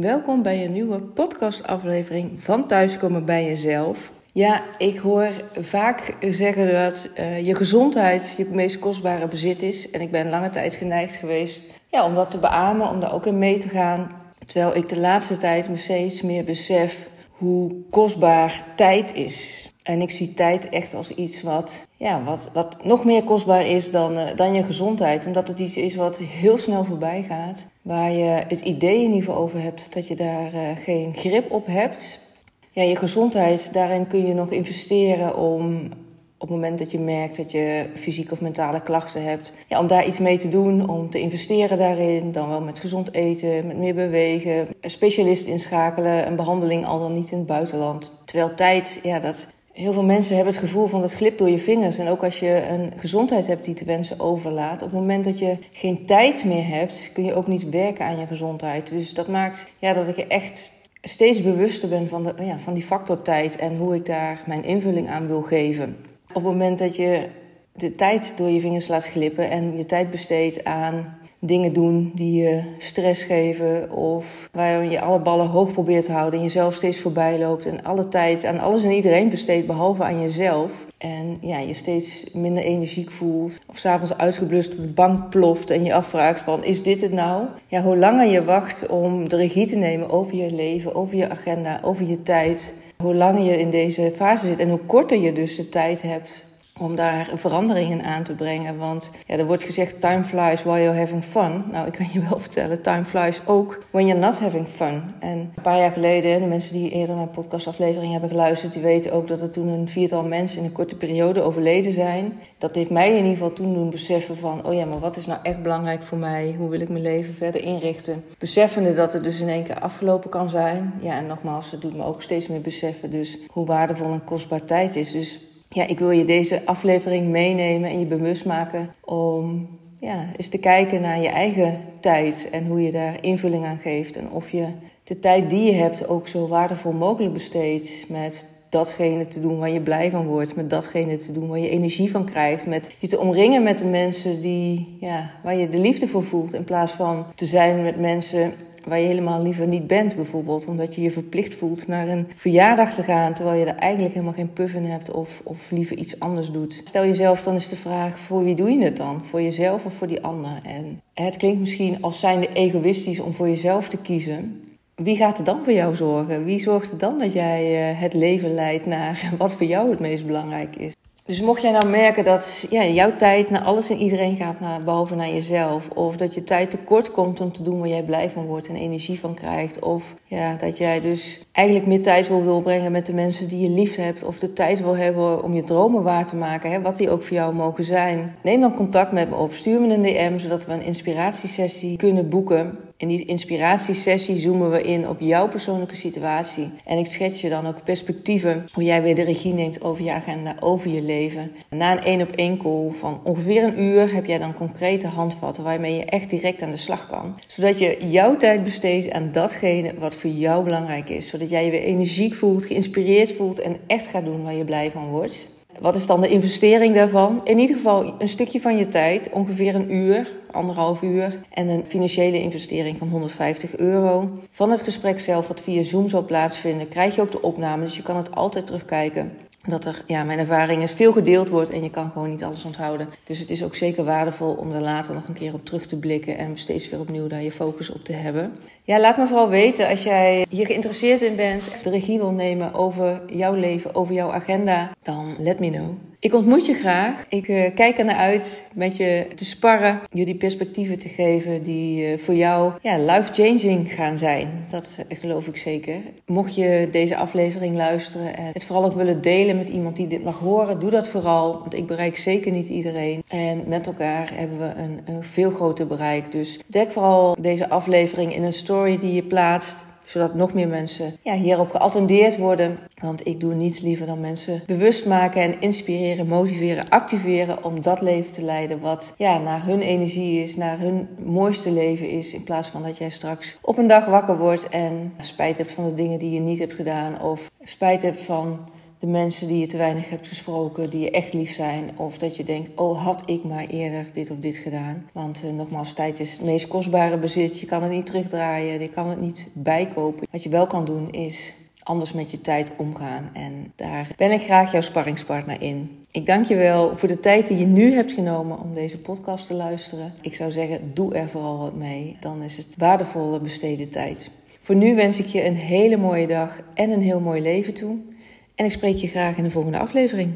Welkom bij een nieuwe podcastaflevering van Thuiskomen bij Jezelf. Ja, ik hoor vaak zeggen dat uh, je gezondheid je meest kostbare bezit is. En ik ben lange tijd geneigd geweest ja, om dat te beamen, om daar ook in mee te gaan. Terwijl ik de laatste tijd me steeds meer besef hoe kostbaar tijd is. En ik zie tijd echt als iets wat, ja, wat, wat nog meer kostbaar is dan, uh, dan je gezondheid. Omdat het iets is wat heel snel voorbij gaat. Waar je het idee in ieder geval over hebt dat je daar uh, geen grip op hebt. Ja, je gezondheid, daarin kun je nog investeren om op het moment dat je merkt dat je fysieke of mentale klachten hebt, ja, om daar iets mee te doen, om te investeren daarin, dan wel met gezond eten, met meer bewegen, een specialist inschakelen, een behandeling al dan niet in het buitenland. Terwijl tijd, ja, dat Heel veel mensen hebben het gevoel van dat glipt door je vingers. En ook als je een gezondheid hebt die te wensen overlaat. Op het moment dat je geen tijd meer hebt, kun je ook niet werken aan je gezondheid. Dus dat maakt ja, dat ik echt steeds bewuster ben van, de, ja, van die factor tijd en hoe ik daar mijn invulling aan wil geven. Op het moment dat je de tijd door je vingers laat glippen en je tijd besteedt aan dingen doen die je stress geven of waar je alle ballen hoog probeert te houden en jezelf steeds voorbij loopt en alle tijd aan alles en iedereen besteedt behalve aan jezelf. En ja, je steeds minder energiek voelt of s'avonds uitgeblust op de bank ploft en je afvraagt van is dit het nou? Ja, hoe langer je wacht om de regie te nemen over je leven, over je agenda, over je tijd, hoe langer je in deze fase zit en hoe korter je dus de tijd hebt om daar veranderingen aan te brengen. Want ja, er wordt gezegd, time flies while you're having fun. Nou, ik kan je wel vertellen, time flies ook when you're not having fun. En een paar jaar geleden, de mensen die eerder mijn podcastaflevering hebben geluisterd, die weten ook dat er toen een viertal mensen in een korte periode overleden zijn. Dat heeft mij in ieder geval toen doen beseffen van, oh ja, maar wat is nou echt belangrijk voor mij? Hoe wil ik mijn leven verder inrichten? Beseffende dat het dus in één keer afgelopen kan zijn. Ja, en nogmaals, het doet me ook steeds meer beseffen dus hoe waardevol en kostbaar tijd is. Dus ja, ik wil je deze aflevering meenemen en je bewust maken om ja, eens te kijken naar je eigen tijd en hoe je daar invulling aan geeft. En of je de tijd die je hebt ook zo waardevol mogelijk besteedt met datgene te doen waar je blij van wordt, met datgene te doen waar je energie van krijgt, met je te omringen met de mensen die, ja, waar je de liefde voor voelt, in plaats van te zijn met mensen waar je helemaal liever niet bent, bijvoorbeeld, omdat je je verplicht voelt naar een verjaardag te gaan, terwijl je er eigenlijk helemaal geen puff in hebt of, of liever iets anders doet. Stel jezelf dan eens de vraag: voor wie doe je het dan? Voor jezelf of voor die ander? En het klinkt misschien als zijnde egoïstisch om voor jezelf te kiezen. Wie gaat er dan voor jou zorgen? Wie zorgt er dan dat jij eh, het leven leidt naar wat voor jou het meest belangrijk is? Dus mocht jij nou merken dat ja, jouw tijd naar alles en iedereen gaat, naar, behalve naar jezelf. Of dat je tijd tekort komt om te doen waar jij blij van wordt en energie van krijgt. Of ja, dat jij dus eigenlijk meer tijd wil doorbrengen met de mensen die je lief hebt. Of de tijd wil hebben om je dromen waar te maken, hè, wat die ook voor jou mogen zijn. Neem dan contact met me op. Stuur me een DM, zodat we een inspiratiesessie kunnen boeken. In die inspiratiesessie zoomen we in op jouw persoonlijke situatie. En ik schets je dan ook perspectieven hoe jij weer de regie neemt over je agenda, over je leven. na een één op één call van ongeveer een uur heb jij dan concrete handvatten waarmee je echt direct aan de slag kan. Zodat je jouw tijd besteedt aan datgene wat voor jou belangrijk is. Zodat jij je weer energiek voelt, geïnspireerd voelt en echt gaat doen waar je blij van wordt. Wat is dan de investering daarvan? In ieder geval een stukje van je tijd, ongeveer een uur, anderhalf uur. En een financiële investering van 150 euro. Van het gesprek zelf, wat via Zoom zal plaatsvinden, krijg je ook de opname. Dus je kan het altijd terugkijken dat er, ja, mijn ervaring is, veel gedeeld wordt en je kan gewoon niet alles onthouden. Dus het is ook zeker waardevol om er later nog een keer op terug te blikken en steeds weer opnieuw daar je focus op te hebben. Ja, laat me vooral weten als jij hier geïnteresseerd in bent, de regie wil nemen over jouw leven, over jouw agenda, dan let me know. Ik ontmoet je graag. Ik uh, kijk er naar uit met je te sparren, je die perspectieven te geven die uh, voor jou ja, life-changing gaan zijn. Dat uh, geloof ik zeker. Mocht je deze aflevering luisteren en het vooral ook willen delen met iemand die dit mag horen, doe dat vooral. Want ik bereik zeker niet iedereen. En met elkaar hebben we een, een veel groter bereik. Dus dek vooral deze aflevering in een story die je plaatst zodat nog meer mensen ja, hierop geattendeerd worden. Want ik doe niets liever dan mensen bewust maken en inspireren, motiveren, activeren om dat leven te leiden wat ja, naar hun energie is, naar hun mooiste leven is. In plaats van dat jij straks op een dag wakker wordt en spijt hebt van de dingen die je niet hebt gedaan of spijt hebt van de mensen die je te weinig hebt gesproken, die je echt lief zijn. Of dat je denkt, oh had ik maar eerder dit of dit gedaan. Want uh, nogmaals, tijd is het meest kostbare bezit. Je kan het niet terugdraaien, je kan het niet bijkopen. Wat je wel kan doen is anders met je tijd omgaan. En daar ben ik graag jouw sparringspartner in. Ik dank je wel voor de tijd die je nu hebt genomen om deze podcast te luisteren. Ik zou zeggen, doe er vooral wat mee. Dan is het waardevolle besteden tijd. Voor nu wens ik je een hele mooie dag en een heel mooi leven toe. En ik spreek je graag in de volgende aflevering.